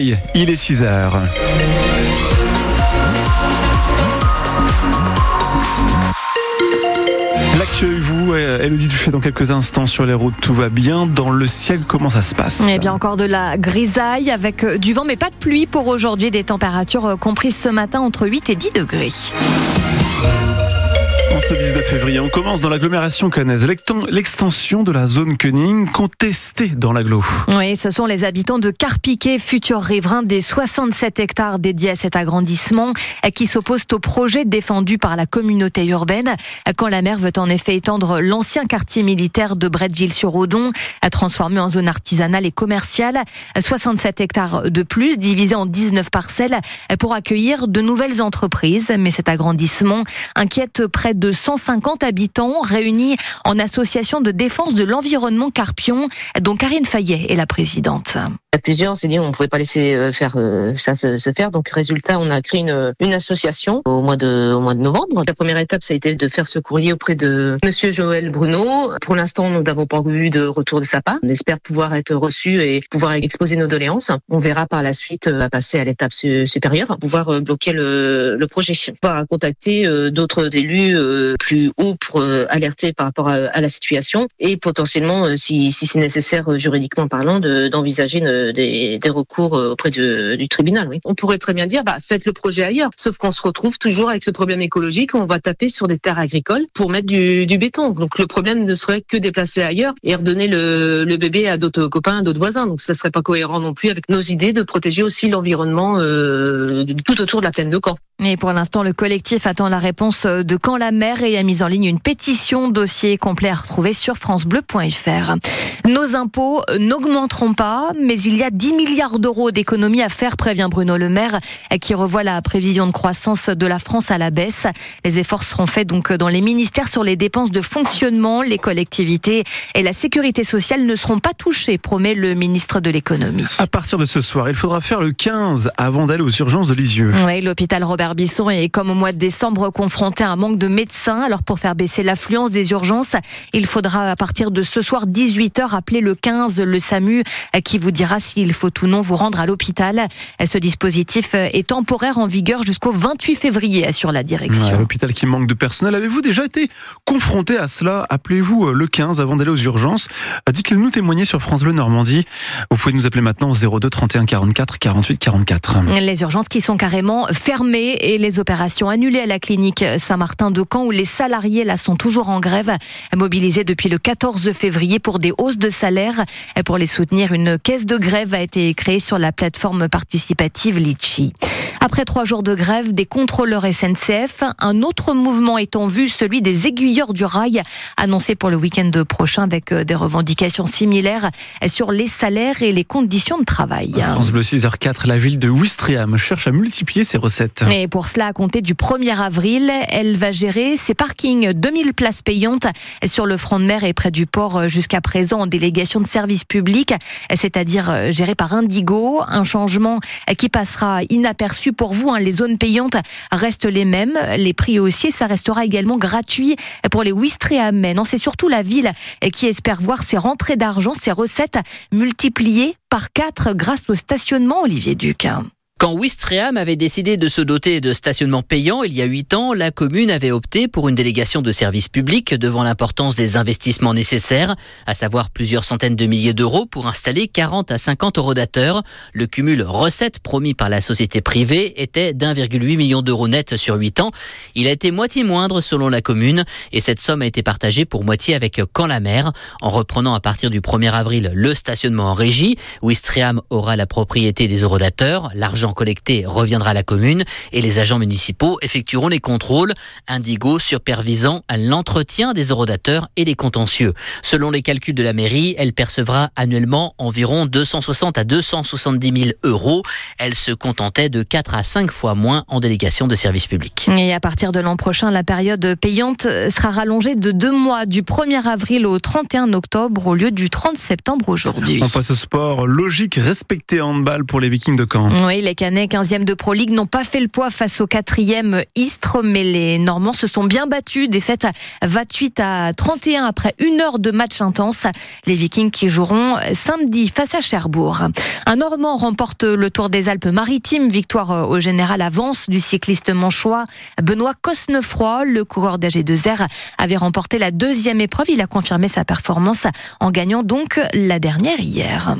Il est 6 heures. L'actu vous, euh, Elodie Duchet, dans quelques instants sur les routes, tout va bien. Dans le ciel, comment ça se passe Eh bien, encore de la grisaille avec euh, du vent, mais pas de pluie pour aujourd'hui. Des températures euh, comprises ce matin entre 8 et 10 degrés. En ce 19 février, on commence dans l'agglomération cannaise l'extension de la zone Koenig contestée dans l'agglo. Oui, ce sont les habitants de Carpiquet, futurs riverains des 67 hectares dédiés à cet agrandissement, qui s'opposent au projet défendu par la communauté urbaine. Quand la maire veut en effet étendre l'ancien quartier militaire de Bretteville-sur-Odon, transformé en zone artisanale et commerciale, 67 hectares de plus, divisés en 19 parcelles, pour accueillir de nouvelles entreprises. Mais cet agrandissement inquiète près 150 habitants réunis en association de défense de l'environnement Carpion, dont Karine Fayet est la présidente. À plusieurs, on s'est dit on ne pouvait pas laisser euh, faire euh, ça se, faire. Donc résultat, on a créé une, association au mois de au mois de novembre. La première étape, ça a été de faire ce courrier auprès de Monsieur Joël Bruno. Pour l'instant, nous n'avons pas eu de retour de sa part. On espère pouvoir être reçu et pouvoir exposer nos doléances. On verra par la suite euh, à passer à l'étape supérieure, pouvoir bloquer le, le projet. On va contacter d'autres élus plus haut pour alerter par rapport à, la situation et potentiellement, si, si c'est nécessaire juridiquement parlant, d'envisager une des, recours euh, auprès du tribunal. Oui. On pourrait très bien dire, bah, faites le projet ailleurs. Sauf qu'on se retrouve toujours avec ce problème écologique où on va taper sur des terres agricoles pour mettre du, béton. Donc le problème ne serait que déplacer ailleurs et redonner le, bébé à d'autres copains, à d'autres voisins. Donc ça serait pas cohérent non plus avec nos idées de protéger aussi l'environnement euh, tout autour de la plaine de Caen. Et pour l'instant, le collectif attend la réponse de quand la maire et a mis en ligne une pétition, dossier complet à retrouver sur francebleu.fr. Nos impôts n'augmenteront pas, mais il y a 10 milliards d'euros d'économies à faire, prévient Bruno Le Maire, qui revoit la prévision de croissance de la France à la baisse. Les efforts seront faits donc dans les ministères sur les dépenses de fonctionnement. Les collectivités et la sécurité sociale ne seront pas touchées, promet le ministre de l'économie. À partir de ce soir, il faudra faire le 15 avant d'aller aux urgences de Lisieux. Oui, l'hôpital Robert Bisson est comme au mois de décembre confronté à un manque de médecins. Alors pour faire baisser l'affluence des urgences, il faudra à partir de ce soir 18h appeler le 15, le SAMU, qui vous dira s'il faut ou non vous rendre à l'hôpital. Ce dispositif est temporaire en vigueur jusqu'au 28 février, assure la direction. l'hôpital qui manque de personnel. Avez-vous déjà été confronté à cela? Appelez-vous euh, le 15 avant d'aller aux urgences. Dites-le nous témoigner sur France Bleu Normandie. Vous pouvez nous appeler maintenant au 02 31 44 48 44. Les urgences qui sont carrément fermées et les opérations annulées à la clinique Saint-Martin de Caen où les salariés là sont toujours en grève, mobilisés depuis le 14 février pour des hausses de salaire. Pour les soutenir, une caisse de grève a été créée sur la plateforme participative Litchi. Après trois jours de grève des contrôleurs SNCF, un autre mouvement est en vue, celui des aiguilleurs du rail, annoncé pour le week-end prochain avec euh, des revendications similaires sur les salaires et les conditions de travail. France Bleu 6h04, la ville de Ouistreham cherche à multiplier ses recettes. Et pour cela, à compter du 1er avril, elle va gérer ses parkings 2000 places payantes sur le front de mer et près du port euh, jusqu'à présent en délégation de service public, c'est-à-dire euh, géré par Indigo, un changement qui passera inaperçu pour vous. Hein. Les zones payantes restent les mêmes. Les prix haussiers, ça restera également gratuit pour les Ouistreham. Non, c'est surtout la ville qui espère voir ses rentrées d'argent, ses recettes multipliées par quatre grâce au stationnement, Olivier Duc. Quand Wistreham avait décidé de se doter de stationnements payants il y a huit ans, la commune avait opté pour une délégation de services publics devant l'importance des investissements nécessaires, à savoir plusieurs centaines de milliers d'euros pour installer 40 à 50 eurodateurs. Le cumul recettes promis par la société privée était d'1,8 million d'euros net sur huit ans. Il a été moitié moindre selon la commune et cette somme a été partagée pour moitié avec Camp-la-Mer. En reprenant à partir du 1er avril le stationnement en régie, Wistreham aura la propriété des eurodateurs, l'argent collecté reviendra à la commune et les agents municipaux effectueront les contrôles, Indigo supervisant l'entretien des eurodateurs et les contentieux. Selon les calculs de la mairie, elle percevra annuellement environ 260 à 270 000 euros. Elle se contentait de 4 à 5 fois moins en délégation de services publics. Et à partir de l'an prochain, la période payante sera rallongée de deux mois, du 1er avril au 31 octobre, au lieu du 30 septembre aujourd'hui. On passe au sport. Logique respecté handball pour les Vikings de Caen. Oui, Canet, 15e de Pro League, n'ont pas fait le poids face au 4e Istres, mais les Normands se sont bien battus. Défaite 28 à 31 après une heure de match intense. Les Vikings qui joueront samedi face à Cherbourg. Un Normand remporte le Tour des Alpes-Maritimes. Victoire au général avance du cycliste manchois Benoît Cosnefroy. Le coureur d'AG2R avait remporté la deuxième épreuve. Il a confirmé sa performance en gagnant donc la dernière hier.